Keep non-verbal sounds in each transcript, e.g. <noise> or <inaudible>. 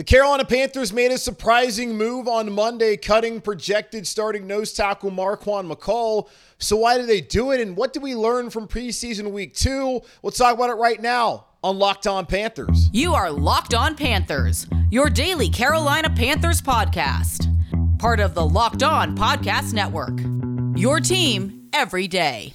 The Carolina Panthers made a surprising move on Monday, cutting projected starting nose tackle Marquan McCall. So, why did they do it, and what did we learn from preseason week two? Let's talk about it right now on Locked On Panthers. You are Locked On Panthers, your daily Carolina Panthers podcast, part of the Locked On Podcast Network. Your team every day.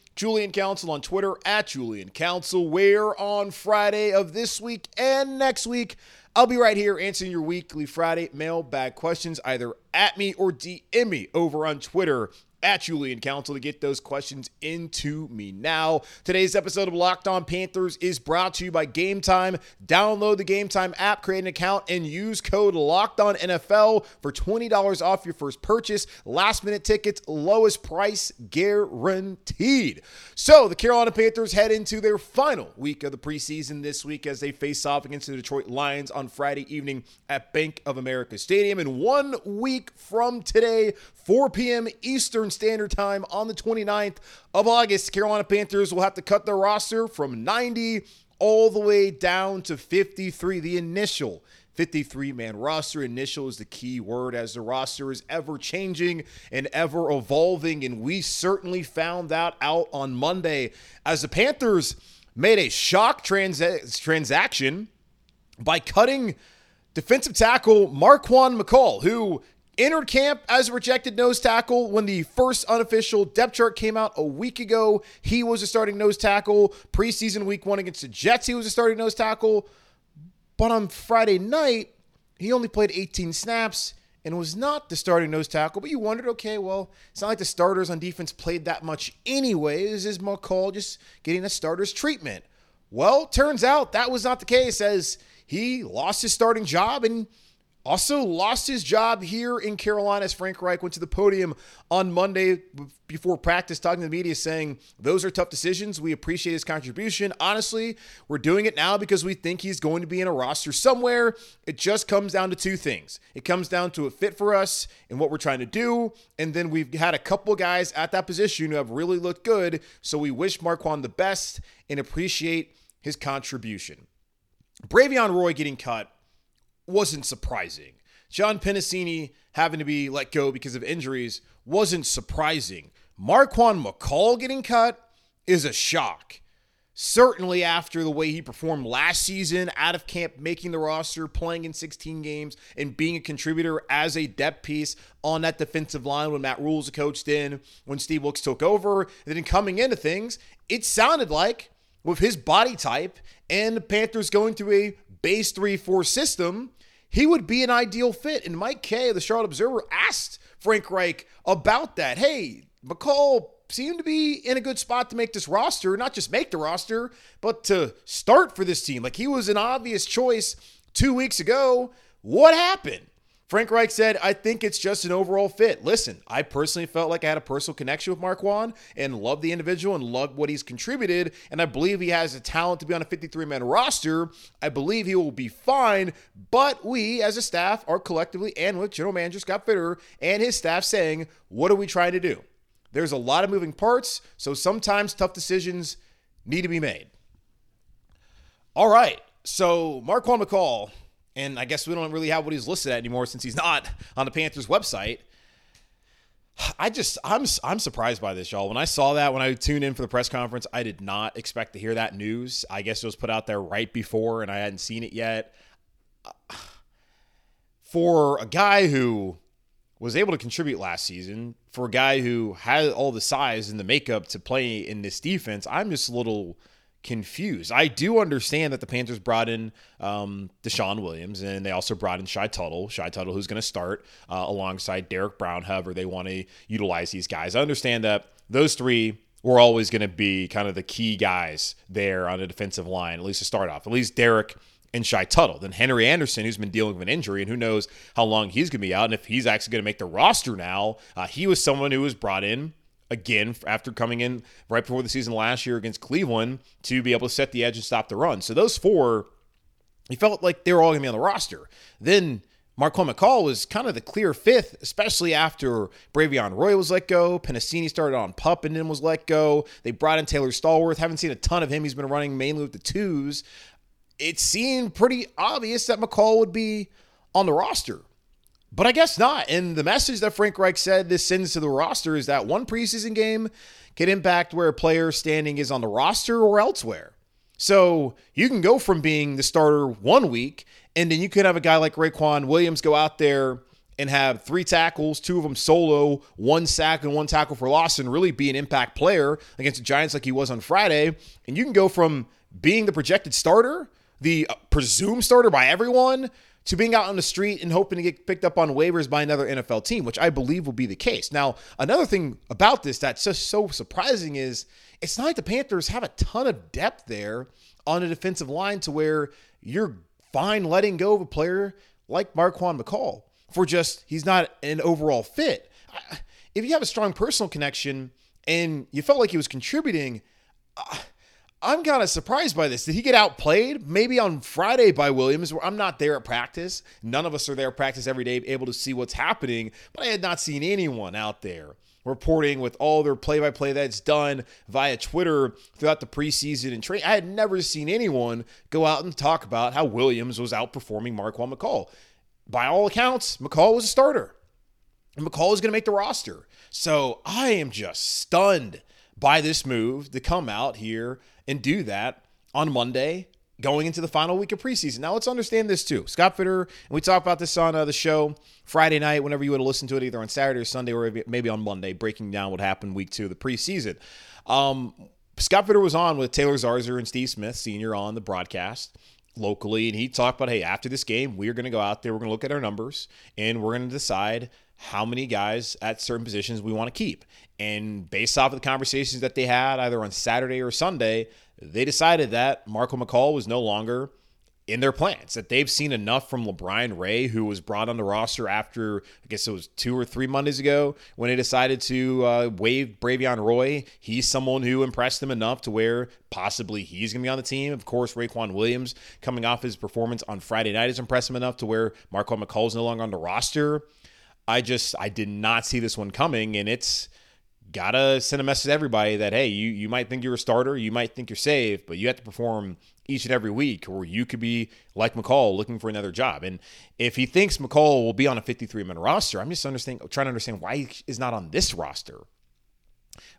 Julian Council on Twitter at Julian Council, where on Friday of this week and next week, I'll be right here answering your weekly Friday mailbag questions either at me or DM me over on Twitter at Julian Council to get those questions into me now. Today's episode of Locked On Panthers is brought to you by Game Time. Download the Game Time app, create an account, and use code Locked On NFL for $20 off your first purchase. Last minute tickets, lowest price guaranteed. So the Carolina Panthers head into their final week of the preseason this week as they face off against the Detroit Lions on Friday evening at Bank of America Stadium. And one week from today, 4 p.m. Eastern Standard Time on the 29th of August, Carolina Panthers will have to cut their roster from 90 all the way down to 53, the initial 53 man roster. Initial is the key word as the roster is ever changing and ever evolving. And we certainly found that out on Monday as the Panthers made a shock trans- transaction by cutting defensive tackle Marquan McCall, who entered camp as a rejected nose tackle when the first unofficial depth chart came out a week ago. He was a starting nose tackle. Preseason week one against the Jets, he was a starting nose tackle. But on Friday night, he only played 18 snaps and was not the starting nose tackle. But you wondered, okay, well, it's not like the starters on defense played that much anyways. Is McCall just getting a starter's treatment? Well, turns out that was not the case as he lost his starting job and also lost his job here in Carolina as Frank Reich went to the podium on Monday before practice talking to the media saying, Those are tough decisions. We appreciate his contribution. Honestly, we're doing it now because we think he's going to be in a roster somewhere. It just comes down to two things it comes down to a fit for us and what we're trying to do. And then we've had a couple guys at that position who have really looked good. So we wish Marquan the best and appreciate his contribution. Bravvion Roy getting cut wasn't surprising. John Penisini having to be let go because of injuries wasn't surprising. Marquan McCall getting cut is a shock. Certainly after the way he performed last season, out of camp, making the roster, playing in 16 games, and being a contributor as a depth piece on that defensive line when Matt Rhule's coached in, when Steve Wilks took over. And then coming into things, it sounded like with his body type and the Panthers going through a base 3 4 system, he would be an ideal fit. And Mike Kaye of the Charlotte Observer asked Frank Reich about that. Hey, McCall seemed to be in a good spot to make this roster, not just make the roster, but to start for this team. Like he was an obvious choice two weeks ago. What happened? Frank Reich said, I think it's just an overall fit. Listen, I personally felt like I had a personal connection with Marquan and loved the individual and loved what he's contributed. And I believe he has the talent to be on a 53 man roster. I believe he will be fine. But we, as a staff, are collectively and with general manager Scott Fitterer and his staff saying, what are we trying to do? There's a lot of moving parts. So sometimes tough decisions need to be made. All right. So Marquan McCall and I guess we don't really have what he's listed at anymore since he's not on the Panthers website. I just I'm I'm surprised by this, y'all. When I saw that when I tuned in for the press conference, I did not expect to hear that news. I guess it was put out there right before, and I hadn't seen it yet. for a guy who was able to contribute last season, for a guy who had all the size and the makeup to play in this defense, I'm just a little confused. I do understand that the Panthers brought in um, DeShawn Williams and they also brought in Shy Tuttle. Shy Tuttle, who's going to start uh, alongside Derrick Brown, however they want to utilize these guys. I understand that those three were always going to be kind of the key guys there on the defensive line, at least to start off. At least Derrick and Shy Tuttle. Then Henry Anderson, who's been dealing with an injury, and who knows how long he's going to be out, and if he's actually going to make the roster now. Uh, he was someone who was brought in again after coming in right before the season last year against Cleveland to be able to set the edge and stop the run. So those four, he felt like they were all going to be on the roster. Then Marquan McCall was kind of the clear fifth, especially after Bravvion Roy was let go. Penisini started on pup and then was let go. They brought in Taylor Stallworth. Haven't seen a ton of him. He's been running mainly with the twos it seemed pretty obvious that McCall would be on the roster. But I guess not. And the message that Frank Reich said this sends to the roster is that one preseason game can impact where a player's standing is on the roster or elsewhere. So you can go from being the starter one week, and then you could have a guy like Raequan Williams go out there and have three tackles, two of them solo, one sack, and one tackle for loss, and really be an impact player against the Giants like he was on Friday. And you can go from being the projected starter the presumed starter by everyone to being out on the street and hoping to get picked up on waivers by another NFL team, which I believe will be the case. Now, another thing about this that's just so surprising is it's not like the Panthers have a ton of depth there on a defensive line to where you're fine letting go of a player like Marquan McCall for just he's not an overall fit. If you have a strong personal connection and you felt like he was contributing, uh, I'm kind of surprised by this. Did he get outplayed? Maybe on Friday by Williams, where I'm not there at practice. None of us are there at practice every day, able to see what's happening. But I had not seen anyone out there reporting with all their play by play that's done via Twitter throughout the preseason and training. I had never seen anyone go out and talk about how Williams was outperforming Marquan McCall. By all accounts, McCall was a starter. And McCall is going to make the roster. So I am just stunned by this move to come out here and do that on Monday going into the final week of preseason. Now, let's understand this too. Scott Fitterer, and we talked about this on uh, the show Friday night, whenever you would have listened to it, either on Saturday or Sunday, or maybe on Monday, breaking down what happened week two of the preseason. Um, Scott Fitterer was on with Taylor Zarzour and Steve Smith, senior, on the broadcast locally, and he talked about, hey, after this game, we're going to go out there, we're going to look at our numbers, and we're going to decide how many guys at certain positions we want to keep. And based off of the conversations that they had either on Saturday or Sunday, they decided that Marquan McCall was no longer in their plans, that they've seen enough from LaBryan Ray, who was brought on the roster after, I guess it was two or three Mondays ago, when they decided to uh, waive Bravvion Roy. He's someone who impressed them enough to where possibly he's going to be on the team. Of course, Raequan Williams, coming off his performance on Friday night, has impressed him enough to where Marquan McCall is no longer on the roster. I just, I did not see this one coming, and it's gotta send a message to everybody that hey, you you might think you're a starter, you might think you're safe, but you have to perform each and every week, or you could be like McCall looking for another job. And if he thinks McCall will be on a 53 man roster, I'm just understanding, trying to understand why he is not on this roster.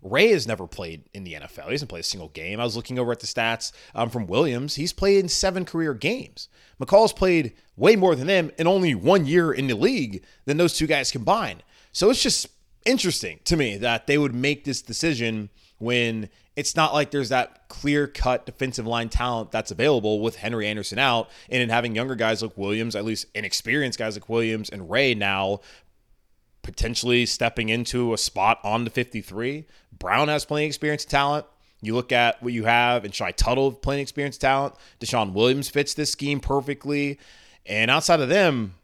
Ray has never played in the NFL. He hasn't played a single game. I was looking over at the stats um, from Williams. He's played in seven career games. McCall's played way more than them in only one year in the league than those two guys combined. So it's just interesting to me that they would make this decision when it's not like there's that clear cut defensive line talent that's available with Henry Anderson out and in having younger guys like Williams, at least inexperienced guys like Williams and Ray now potentially stepping into a spot on the 53. Brown has plenty of experience talent. You look at what you have and Shy Tuttle plenty experience talent. DeShawn Williams fits this scheme perfectly. And outside of them,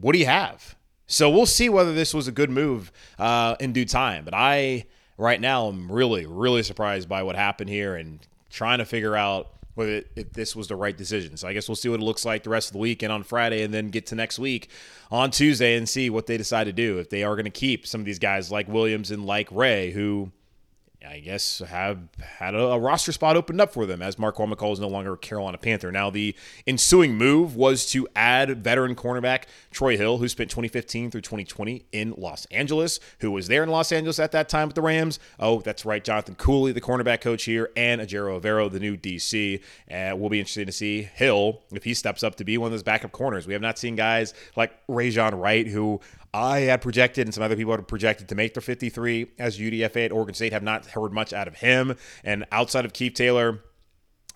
what do you have? So we'll see whether this was a good move uh, in due time. But I, right now, am really, really surprised by what happened here and trying to figure out whether if this was the right decision. So I guess we'll see what it looks like the rest of the week and on Friday, and then get to next week on Tuesday and see what they decide to do. If they are going to keep some of these guys like Williams and like Ray, who I guess, have had a, a, roster spot opened up for them as Mark McCall is no longer a Carolina Panther. Now, the ensuing move was to add veteran cornerback Troy Hill, who spent 2015 through 2020 in Los Angeles, who was there in Los Angeles at that time with the Rams. Oh, that's right, Jonathan Cooley, the cornerback coach here, and Ejiro Evero, the new DC. And uh, we'll be interested to see Hill if he steps up to be one of those backup corners. We have not seen guys like Rejzohn Wright, who I had projected and some other people had projected to make their 53 as UDFA at Oregon State. Have not heard much out of him. And outside of Keith Taylor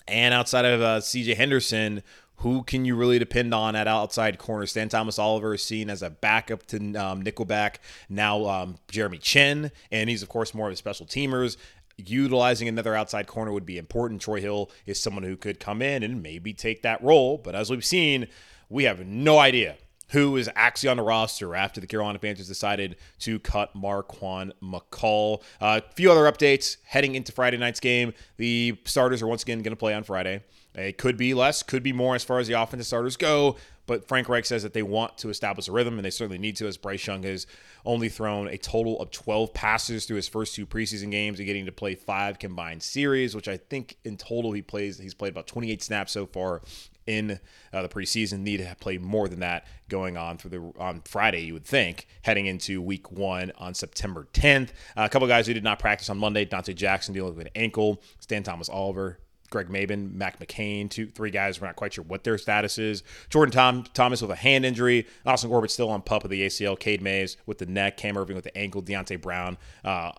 and outside of uh, CJ Henderson, who can you really depend on at outside corner? Stantley Thomas Oliver is seen as a backup to um, Nickelback. Now um, Jeremy Chinn, and he's of course more of a special teamers. Utilizing another outside corner would be important. Troy Hill is someone who could come in and maybe take that role, but as we've seen, we have no idea who is actually on the roster after the Carolina Panthers decided to cut Marquan McCall. A uh, few other updates heading into Friday night's game. The starters are once again going to play on Friday. It could be less, could be more as far as the offensive starters go. But Frank Reich says that they want to establish a rhythm, and they certainly need to, as Bryce Young has only thrown a total of 12 passes through his first two preseason games and getting to play five combined series, which I think in total he plays, he's played about 28 snaps so far in uh, the preseason. Need to play more than that going on for the on Friday. You would think heading into Week One on September 10th. Uh, a couple guys who did not practice on Monday: Donte Jackson dealing with an ankle, Stantley Thomas Oliver Greg Mabin, Mac McCain, two, three guys. We're not quite sure what their status is. Jordan Tom, Thomas with a hand injury. Austin Corbett still on pup with the ACL. Cade Mays with the neck. Cam Erving with the ankle. Deonte Brown uh,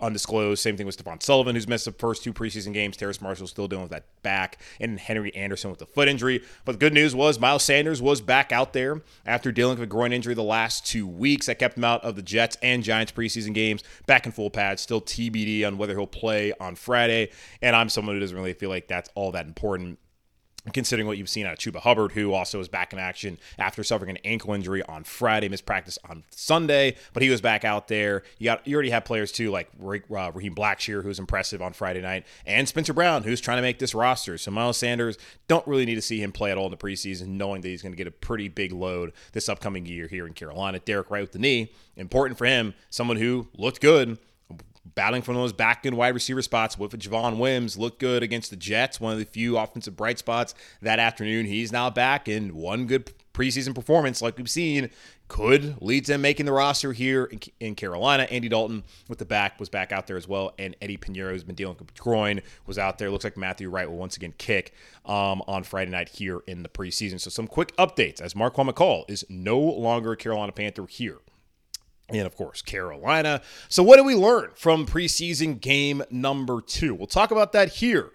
undisclosed. Same thing with Stephon Sullivan, who's missed the first two preseason games. Terrace Marshall still dealing with that back, and Henry Anderson with the foot injury. But the good news was Miles Sanders was back out there after dealing with a groin injury the last two weeks. That kept him out of the Jets and Giants preseason games. Back in full pads, still TBD on whether he'll play on Friday. And I'm someone who doesn't really feel like that's all that important considering what you've seen out of Chuba Hubbard, who also is back in action after suffering an ankle injury on Friday, missed practice on Sunday, but he was back out there. You got you already have players too like uh, Raheem Blackshear, who's impressive on Friday night, and Spencer Brown, who's trying to make this roster. So Miles Sanders don't really need to see him play at all in the preseason, knowing that he's going to get a pretty big load this upcoming year here in Carolina. Derek Wright with the knee, important for him, someone who looked good battling for those back end wide receiver spots with Javon Wims looked good against the Jets, one of the few offensive bright spots that afternoon. He's now back in one good preseason performance, like we've seen, could lead to him making the roster here in, in, Carolina. Andy Dalton with the back was back out there as well, and Eddie Piñeiro, who's been dealing with groin, was out there. Looks like Matthew Wright will once again kick um, on Friday night here in the preseason. So some quick updates as Marquan McCall is no longer a Carolina Panther here and of course, Carolina. So, what did we learn from preseason game number two? We'll talk about that here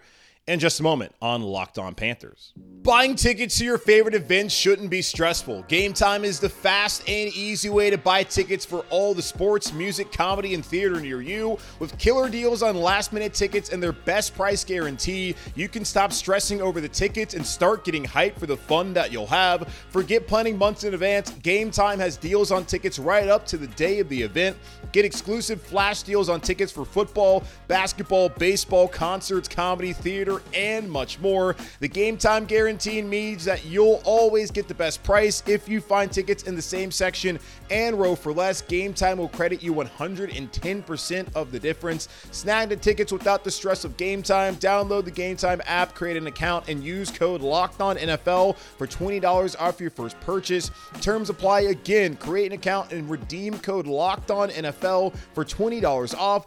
in just a moment on Locked On Panthers. Buying tickets to your favorite events shouldn't be stressful. Game Time is the fast and easy way to buy tickets for all the sports, music, comedy, and theater near you. With killer deals on last minute tickets and their best price guarantee, you can stop stressing over the tickets and start getting hyped for the fun that you'll have. Forget planning months in advance. Game Time has deals on tickets right up to the day of the event. Get exclusive flash deals on tickets for football, basketball, baseball, concerts, comedy, theater and much more. The game time guarantee means that you'll always get the best price if you find tickets in the same section and row for less. Game time will credit you 110% of the difference. Snag the tickets without the stress of game time. Download the game time app, create an account, and use code Locked On NFL for $20 off your first purchase. Terms apply again. Create an account and redeem code Locked On NFL for $20 off.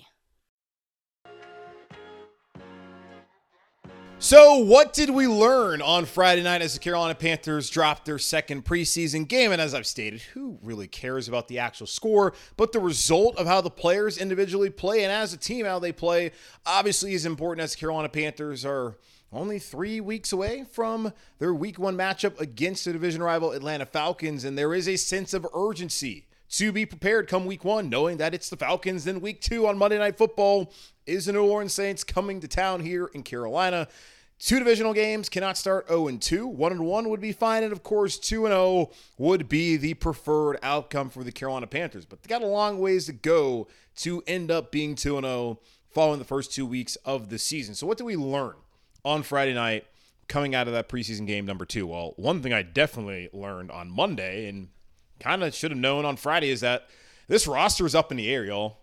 So, what did we learn on Friday night as the Carolina Panthers dropped their second preseason game? And as I've stated, who really cares about the actual score? But the result of how the players individually play and as a team how they play obviously is important as the Carolina Panthers are only three weeks away from their week one matchup against the division rival Atlanta Falcons. And there is a sense of urgency to be prepared come week one, knowing that it's the Falcons. Then week two on Monday Night Football is the New Orleans Saints coming to town here in Carolina. Two divisional games cannot start 0 and 2. 1 and 1 would be fine. And of course, 2 and 0 would be the preferred outcome for the Carolina Panthers. But they got a long ways to go to end up being 2 and 0 following the first two weeks of the season. So, what do we learn on Friday night coming out of that preseason game number two? Well, one thing I definitely learned on Monday and kind of should have known on Friday is that this roster is up in the air, y'all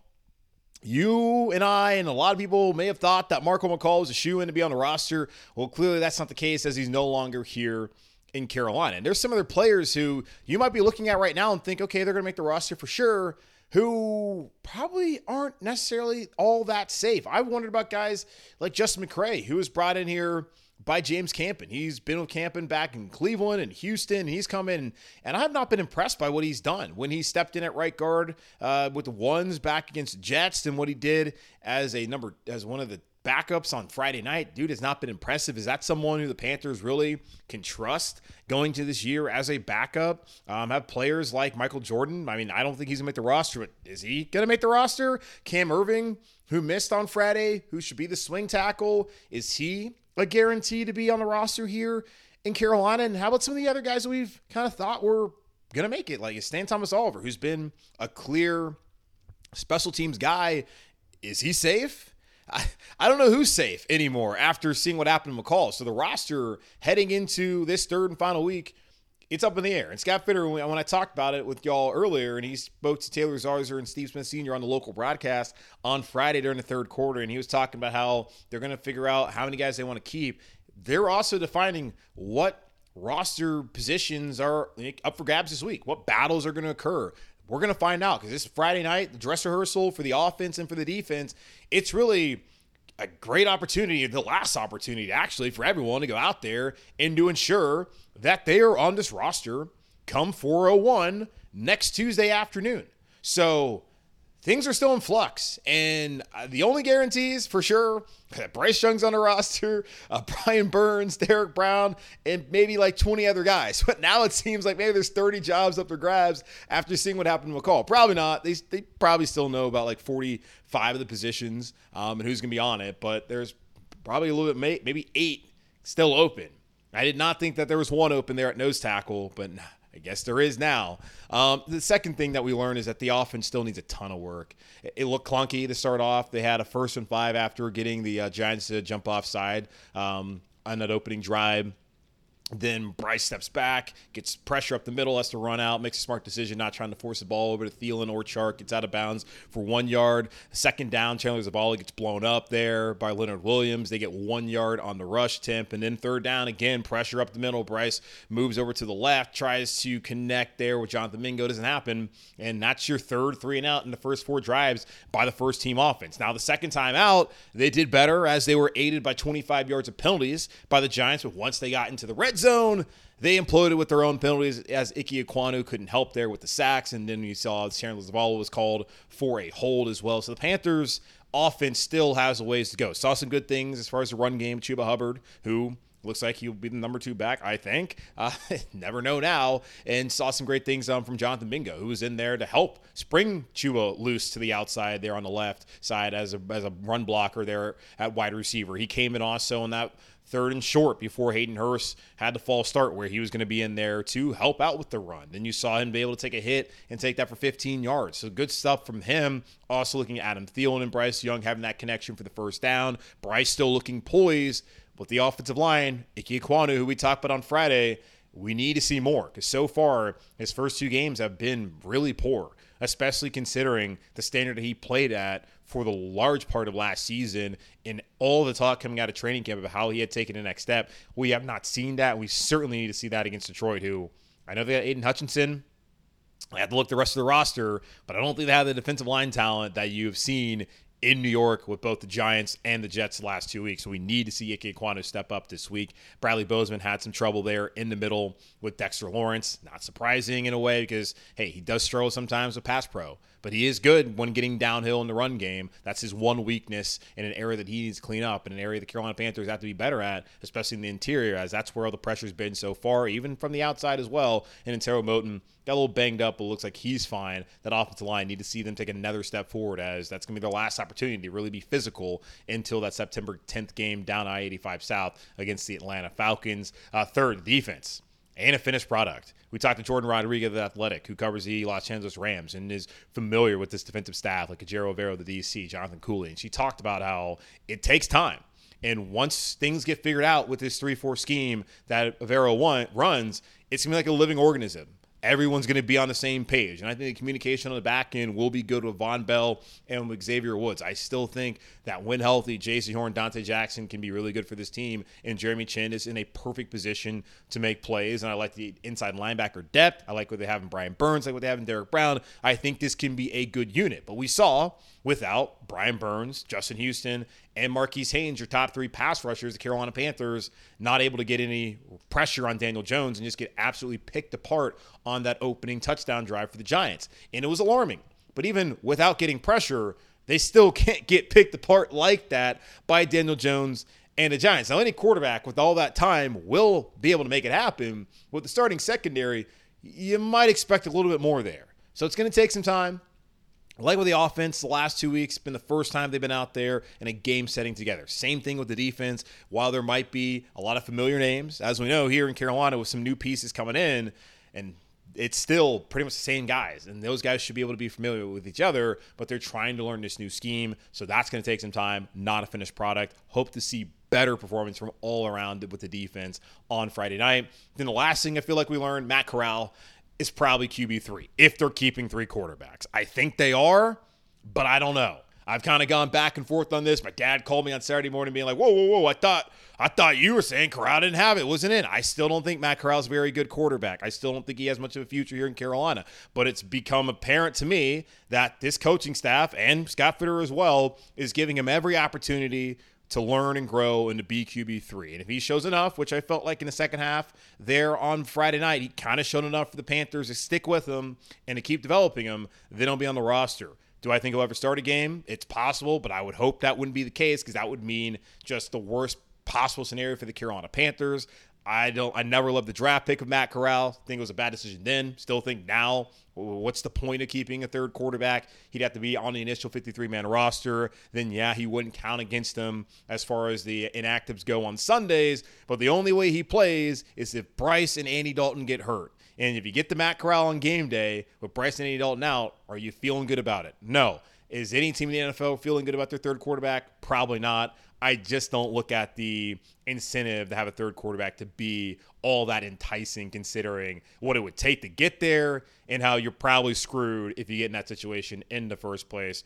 you and I and a lot of people may have thought that Marquan McCall was a shoe in to be on the roster. Well, clearly that's not the case as he's no longer here in Carolina. And there's some other players who you might be looking at right now and think, okay, they're going to make the roster for sure, who probably aren't necessarily all that safe. I wondered about guys like Justin McCray, who was brought in here by James Campen. He's been with Campen back in Cleveland and Houston. He's come in, and I've not been impressed by what he's done when he stepped in at right guard uh, with the ones back against Jets and what he did as a number as one of the backups on Friday night. Dude has not been impressive. Is that someone who the Panthers really can trust going to this year as a backup? Um, have players like Michael Jordan. I mean, I don't think he's gonna make the roster, but is he gonna make the roster? Cam Erving, who missed on Friday, who should be the swing tackle, is he a guarantee to be on the roster here in Carolina? And how about some of the other guys we've kind of thought were going to make it, like is Stantley Thomas Oliver, who's been a clear special teams guy? Is he safe? I, don't know who's safe anymore after seeing what happened to McCall. So the roster heading into this third and final week – it's up in the air. And Scott Fitterer, when I talked about it with y'all earlier, and he spoke to Taylor Zarzour and Steve Smith Sr. on the local broadcast on Friday during the third quarter, and he was talking about how they're going to figure out how many guys they want to keep. They're also defining what roster positions are up for grabs this week, what battles are going to occur. We're going to find out because this Friday night, the dress rehearsal for the offense and for the defense, it's really a great opportunity, the last opportunity actually for everyone to go out there and to ensure that they are on this roster come 401 next Tuesday afternoon. So things are still in flux. And uh, the only guarantees for sure that <laughs> Bryce Young's on the roster, uh, <laughs> Brian Burns, Derrick Brown, and maybe like 20 other guys. <laughs> But now it seems like maybe there's 30 jobs up for grabs after seeing what happened to McCall. Probably not. They, they probably still know about like 45 of the positions um, and who's going to be on it. But there's probably a little bit, maybe eight still open. I did not think that there was one open there at nose tackle, but I guess there is now. Um, the second thing that we learned is that the offense still needs a ton of work. It, it looked clunky to start off. They had a first and five after getting the uh, Giants to jump off side um, on that opening drive. Then Bryce steps back, gets pressure up the middle, has to run out, makes a smart decision, not trying to force the ball over to Thielen or Chark. Gets out of bounds for one yard. Second down, Chandler Zavala gets blown up there by Leonard Williams. They get one yard on the rush temp. And then third down, again, pressure up the middle. Bryce moves over to the left, tries to connect there with Jonathan Mingo. Doesn't happen. And that's your third three and out in the first four drives by the first team offense. Now, the second time out, they did better as they were aided by 25 yards of penalties by the Giants. But once they got into the red zone. They imploded with their own penalties as Ike Ekwonu couldn't help there with the sacks. And then you saw Chandler Zavala was called for a hold as well. So the Panthers offense still has a ways to go. Saw some good things as far as the run game. Chuba Hubbard, who looks like he'll be the number two back, I think. <laughs> Uh, never know now. And saw some great things um, from Jonathan Mingo, who was in there to help spring Chuba loose to the outside there on the left side as a, as a run blocker there at wide receiver. He came in also in that third and short before Hayden Hurst had the false start where he was going to be in there to help out with the run. Then you saw him be able to take a hit and take that for 15 yards. So good stuff from him. Also looking at Adam Thielen and Bryce Young having that connection for the first down. Bryce still looking poised with the offensive line. Ike Ekwonu, who we talked about on Friday, we need to see more because so far his first two games have been really poor, especially considering the standard that he played at for the large part of last season and all the talk coming out of training camp about how he had taken the next step. We have not seen that. We certainly need to see that against Detroit, who I know they got Aidan Hutchinson. I have to look the rest of the roster, but I don't think they have the defensive line talent that you've seen in New York with both the Giants and the Jets the last two weeks. So we need to see Ike Ekwonu step up this week. Bradley Bozeman had some trouble there in the middle with Dexter Lawrence. Not surprising in a way because, hey, he does struggle sometimes with pass pro, but he is good when getting downhill in the run game. That's his one weakness in an area that he needs to clean up, in an area the Carolina Panthers have to be better at, especially in the interior, as that's where all the pressure's been so far, even from the outside as well. And Taylor Moton got a little banged up, but looks like he's fine. That offensive line need to see them take another step forward as that's going to be their last opportunity to really be physical until that September 10th game down I 85 South against the Atlanta Falcons. Uh, third, defense and a finished product. We talked to Jourdan Rodrigue, of the athletic, who covers the Los Angeles Rams and is familiar with this defensive staff, like Ejiro Evero, the DC, Jonathan Cooley. And she talked about how it takes time. And once things get figured out with this 3 4 scheme that Evero one, runs, it's going to be like a living organism everyone's going to be on the same page. And I think the communication on the back end will be good with Vonn Bell and with Xavier Woods. I still think that when healthy, Jaycee Horn, Donte Jackson can be really good for this team. And Jeremy Chinn is in a perfect position to make plays. And I like the inside linebacker depth. I like what they have in Brian Burns, I like what they have in Derrick Brown. I think this can be a good unit. But we saw without Brian Burns, Justin Houston, and Marquis Haynes, your top three pass rushers, the Carolina Panthers, not able to get any pressure on Daniel Jones and just get absolutely picked apart on that opening touchdown drive for the Giants. And it was alarming. But even without getting pressure, they still <laughs> can't get picked apart like that by Daniel Jones and the Giants. Now, any quarterback with all that time will be able to make it happen. With the starting secondary, you might expect a little bit more there. So it's going to take some time. Like with the offense, the last two weeks been the first time they've been out there in a game setting together. Same thing with the defense. While there might be a lot of familiar names, as we know here in Carolina with some new pieces coming in, and it's still pretty much the same guys, and those guys should be able to be familiar with each other. But they're trying to learn this new scheme, so that's going to take some time. Not a finished product. Hope to see better performance from all around with the defense on Friday night. Then the last thing I feel like we learned, Matt Corral is probably QB3 if they're keeping three quarterbacks. I think they are, but I don't know. I've kind of gone back and forth on this. My dad called me on Saturday morning being like, whoa, whoa, whoa, I thought I thought you were saying Corral didn't have it, wasn't in. I still don't think Matt Corral's a very good quarterback. I still don't think he has much of a future here in Carolina. But it's become apparent to me that this coaching staff and Scott Fitterer as well is giving him every opportunity to learn and grow into BQB3. And if he shows enough, which I felt like in the second half there on Friday night, he kind of showed enough for the Panthers to stick with him and to keep developing him, then he'll be on the roster. Do I think he'll ever start a game? It's possible, but I would hope that wouldn't be the case because that would mean just the worst possible scenario for the Carolina Panthers. I don't. I never loved the draft pick of Matt Corral. Think it was a bad decision then. Still think now. What's the point of keeping a third quarterback? He'd have to be on the initial 53-man roster. Then yeah, he wouldn't count against them as far as the inactives go on Sundays. But the only way he plays is if Bryce and Andy Dalton get hurt. And if you get the Matt Corral on game day with Bryce and Andy Dalton out, are you feeling good about it? No. Is any team in the NFL feeling good about their third quarterback? Probably not. I just don't look at the incentive to have a third quarterback to be all that enticing, considering what it would take to get there and how you're probably screwed if you get in that situation in the first place.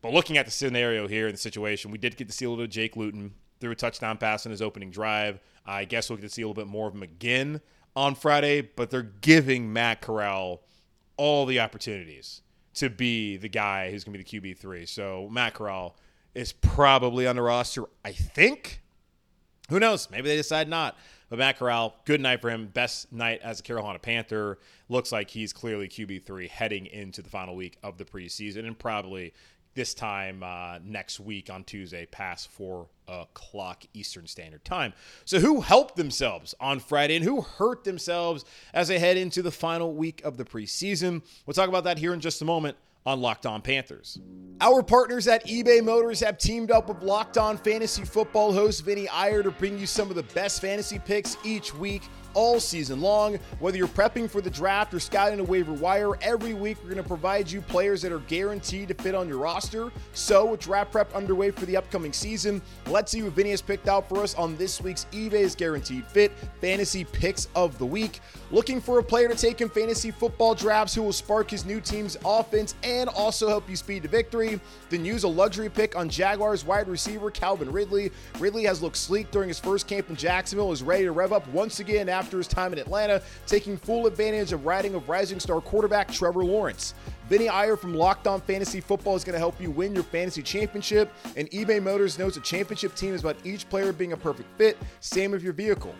But looking at the scenario here in the situation, we did get to see a little Jake Luton through a touchdown pass in his opening drive. I guess we'll get to see a little bit more of him again on Friday, but they're giving Matt Corral all the opportunities to be the guy who's going to be the QB3. So Matt Corral is probably on the roster, I think. Who knows? Maybe they decide not. But Matt Corral, good night for him. Best night as a Carolina Panther. Looks like he's clearly QB3 heading into the final week of the preseason and probably this time uh, next week on Tuesday, past four o'clock Eastern Standard Time. So, who helped themselves on Friday and who hurt themselves as they head into the final week of the preseason? We'll talk about that here in just a moment on Locked On Panthers. Our partners at eBay Motors have teamed up with Locked On Fantasy Football host Vinny Iyer to bring you some of the best fantasy picks each week all season long. Whether you're prepping for the draft or scouting a waiver wire, every week we're going to provide you players that are guaranteed to fit on your roster. So, with draft prep underway for the upcoming season, let's see what Vinny has picked out for us on this week's eBay's Guaranteed Fit Fantasy Picks of the Week. Looking for a player to take in fantasy football drafts who will spark his new team's offense and also help you speed to victory? Then use a luxury pick on Jaguars wide receiver Calvin Ridley. Ridley has looked sleek during his first camp in Jacksonville, is ready to rev up once again after after his time in Atlanta, taking full advantage of riding of rising star quarterback Trevor Lawrence. Vinny Iyer from Locked On Fantasy Football is going to help you win your fantasy championship, and eBay Motors knows a championship team is about each player being a perfect fit, same with your vehicle.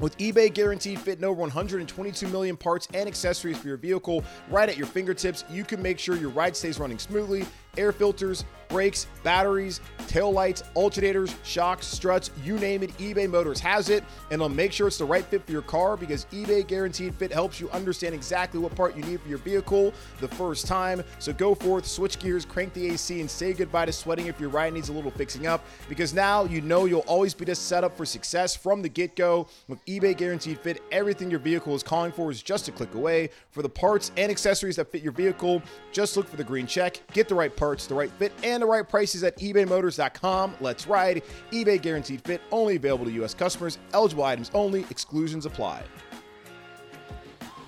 With eBay Guaranteed Fit and over 122 million parts and accessories for your vehicle right at your fingertips, you can make sure your ride stays running smoothly. Air filters, brakes, batteries, tail lights, alternators, shocks, struts, you name it, eBay Motors has it. And they'll make sure it's the right fit for your car because eBay Guaranteed Fit helps you understand exactly what part you need for your vehicle the first time. So go forth, switch gears, crank the AC, and say goodbye to sweating if your ride needs a little fixing up because now you know you'll always be just set up for success from the get go. With eBay Guaranteed Fit, everything your vehicle is calling for is just a click away. For the parts and accessories that fit your vehicle, just look for the green check, get the right parts, the right fit, and the right prices at ebaymotors.com. Let's ride. eBay Guaranteed Fit, only available to U.S. customers, eligible items only, exclusions apply.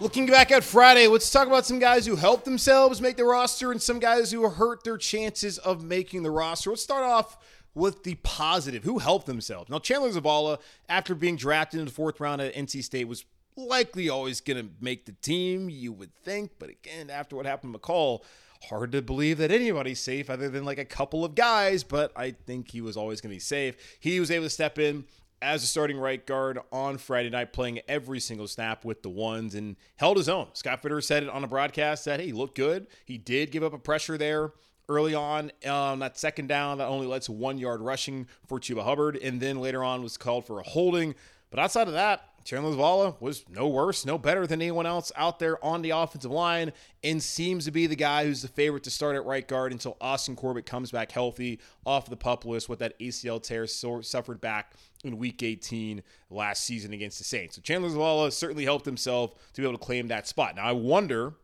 Looking back at Friday, let's talk about some guys who helped themselves make the roster and some guys who hurt their chances of making the roster. Let's start off with the positive. Who helped themselves? Now, Chandler Zavala, after being drafted in the fourth round at NC State, was likely always going to make the team, you would think. But again, after what happened to McCall, hard to believe that anybody's safe other than like a couple of guys. But I think he was always going to be safe. He was able to step in as a starting right guard on Friday night, playing every single snap with the ones and held his own. Scott Fitterer said it on a broadcast that, he looked good. He did give up a pressure there early on on um, that second down that only led to one yard rushing for Chuba Hubbard, and then later on was called for a holding. But outside of that, Chandler Zavala was no worse, no better than anyone else out there on the offensive line, and seems to be the guy who's the favorite to start at right guard until Austin Corbett comes back healthy off the pup list with that ACL tear suffered back in Week 18 last season against the Saints. So Chandler Zavala certainly helped himself to be able to claim that spot. Now I wonder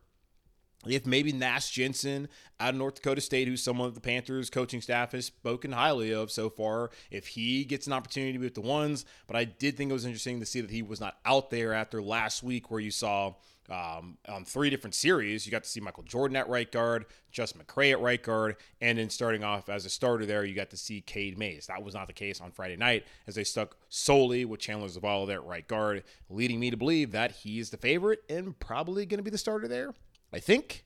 if maybe Nash Jensen out of North Dakota State, who's someone the Panthers coaching staff has spoken highly of so far, if he gets an opportunity to be with the ones. But I did think it was interesting to see that he was not out there after last week, where you saw um, on three different series. You got to see Michael Jordan at right guard, Justin McCray at right guard, and then starting off as a starter there, you got to see Cade Mays. That was not the case on Friday night as they stuck solely with Chandler Zavala there at right guard, leading me to believe that he is the favorite and probably going to be the starter there. I think.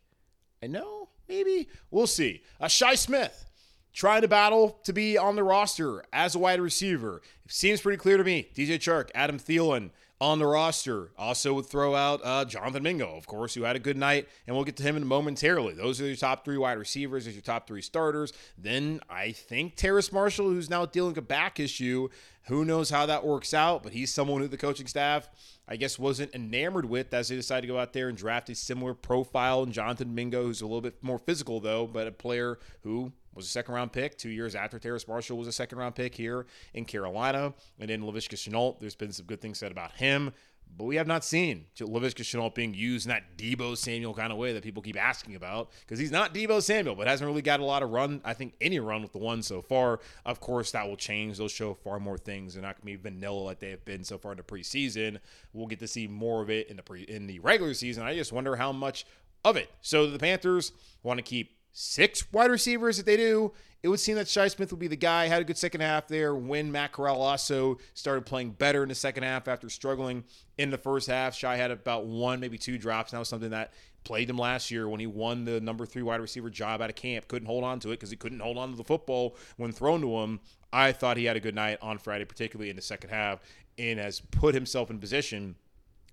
I know. Maybe. We'll see. Uh, Shi Smith trying to battle to be on the roster as a wide receiver. It seems pretty clear to me. DJ Chark, Adam Thielen on the roster. Also would throw out uh, Jonathan Mingo, of course, who had a good night, and we'll get to him in momentarily. Those are your top three wide receivers, as your top three starters. Then I think Terrace Marshall, who's now dealing with a back issue. Who knows how that works out, but he's someone who the coaching staff – I guess, wasn't enamored with as they decided to go out there and draft a similar profile in Jonathan Mingo, who's a little bit more physical, though, but a player who was a second round pick two years after Terrace Marshall was a second round pick here in Carolina. And then Laviska Shenault, there's been some good things said about him. But we have not seen Laviska Shenault being used in that Deebo Samuel kind of way that people keep asking about because he's not Deebo Samuel, but hasn't really got a lot of run. I think any run with the one so far. Of course, that will change. They'll show far more things. They're not going to be vanilla like they have been so far in the preseason. We'll get to see more of it in the pre in the regular season. I just wonder how much of it. So the Panthers want to keep six wide receivers if they do it would seem that Shi Smith would be the guy. Had a good second half there when Matt Corral also started playing better in the second half after struggling in the first half. Shi had about one, maybe two drops. And that was something that played him last year when he won the number three wide receiver job out of camp. Couldn't hold on to it because he couldn't hold on to the football when thrown to him. I thought he had a good night on Friday, particularly in the second half, and has put himself in position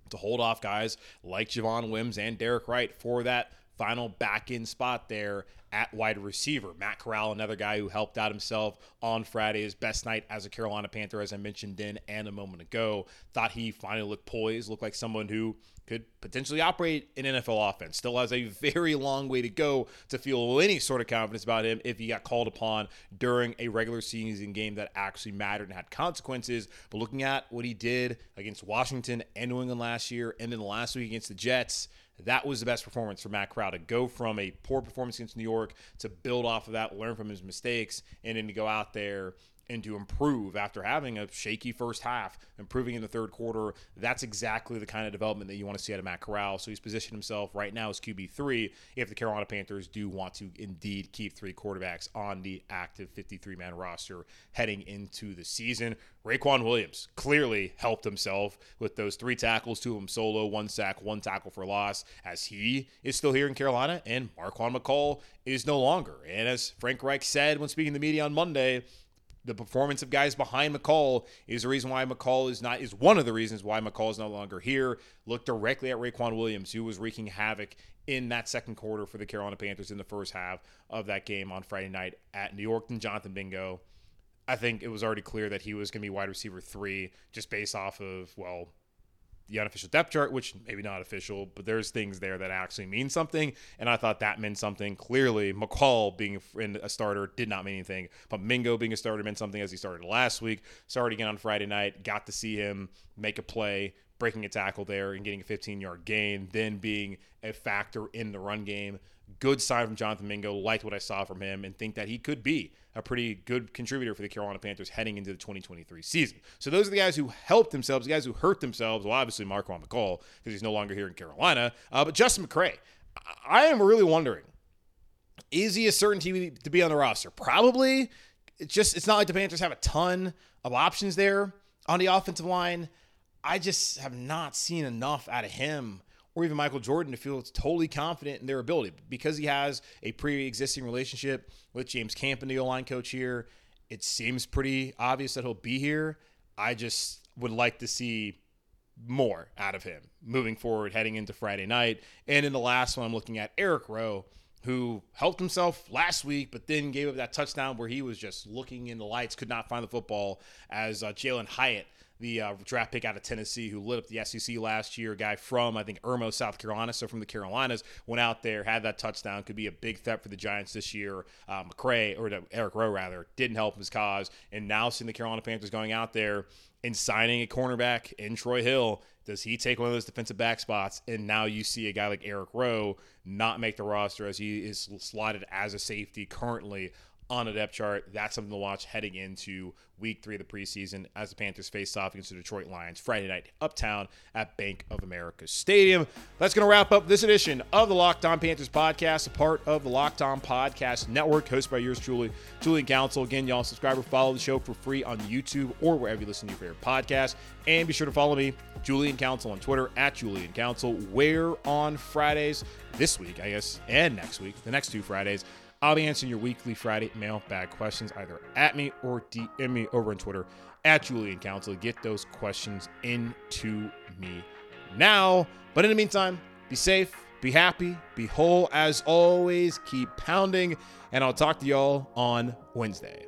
to hold off guys like Javon Wims and Derek Wright for that final back end spot there at wide receiver. Matt Corral, another guy who helped out himself on Friday, his best night as a Carolina Panther, as I mentioned then and a moment ago. Thought he finally looked poised, looked like someone who could potentially operate an NFL offense. Still has a very long way to go to feel any sort of confidence about him if he got called upon during a regular season game that actually mattered and had consequences. But looking at what he did against Washington and New England last year, and then last week against the Jets, that was the best performance for Matt Corral to go from a poor performance against New York to build off of that, learn from his mistakes, and then to go out there and to improve after having a shaky first half, improving in the third quarter. That's exactly the kind of development that you want to see out of Matt Corral. So he's positioned himself right now as QB3 if the Carolina Panthers do want to indeed keep three quarterbacks on the active 53 man roster heading into the season. Raequan Williams clearly helped himself with those three tackles, two of them solo, one sack, one tackle for loss, as he is still here in Carolina, and Marquan McCall is no longer. And as Frank Reich said when speaking to the media on Monday, the performance of guys behind McCall is the reason why McCall is not is one of the reasons why McCall is no longer here. Look directly at Raequan Williams, who was wreaking havoc in that second quarter for the Carolina Panthers in the first half of that game on Friday night at New York and Jonathan Mingo. I think it was already clear that he was going to be wide receiver three, just based off of well the unofficial depth chart, which maybe not official, but there's things there that actually mean something. And I thought that meant something. Clearly, McCall being a starter did not mean anything, but Mingo being a starter meant something as he started last week. Started again on Friday night, got to see him make a play, breaking a tackle there and getting a 15 yard gain, then being a factor in the run game. Good sign from Jonathan Mingo. Liked what I saw from him and think that he could be a pretty good contributor for the Carolina Panthers heading into the 2023 season. So those are the guys who helped themselves, the guys who hurt themselves. Well, obviously Marquan McCall because he's no longer here in Carolina, uh, but Justin McCray. I am really wondering, is he a certainty to be on the roster? Probably. It's just it's not like the Panthers have a ton of options there on the offensive line. I just have not seen enough out of him or even Michael Jordan to feel totally confident in their ability because he has a pre-existing relationship with James Campen, the O-line coach here. It seems pretty obvious that he'll be here. I just would like to see more out of him moving forward, heading into Friday night. And in the last one, I'm looking at Eric Rowe, who helped himself last week, but then gave up that touchdown where he was just looking in the lights, could not find the football as uh, Jalin Hyatt the uh, draft pick out of Tennessee who lit up the SEC last year, a guy from, I think, Irmo, South Carolina, so from the Carolinas, went out there, had that touchdown, could be a big threat for the Giants this year. Uh, McCray, or Eric Rowe, rather, didn't help his cause. And now seeing the Carolina Panthers going out there and signing a cornerback in Troy Hill, does he take one of those defensive back spots? And now you see a guy like Eric Rowe not make the roster as he is slotted as a safety currently on a depth chart. That's something to watch heading into week three of the preseason as the Panthers face off against the Detroit Lions Friday night uptown at Bank of America Stadium. That's going to wrap up this edition of the Locked On Panthers podcast, a part of the Locked On Podcast Network, hosted by yours truly, Julian Council. Again, y'all subscribe or follow the show for free on YouTube or wherever you listen to your favorite podcast. And be sure to follow me, Julian Council, on Twitter at Julian Council, where on Fridays this week, I guess, and next week, the next two Fridays, I'll be answering your weekly Friday mailbag questions either at me or DM me over on Twitter at Julian Council. Get those questions into me now. But in the meantime, be safe, be happy, be whole as always. Keep pounding, and I'll talk to y'all on Wednesday.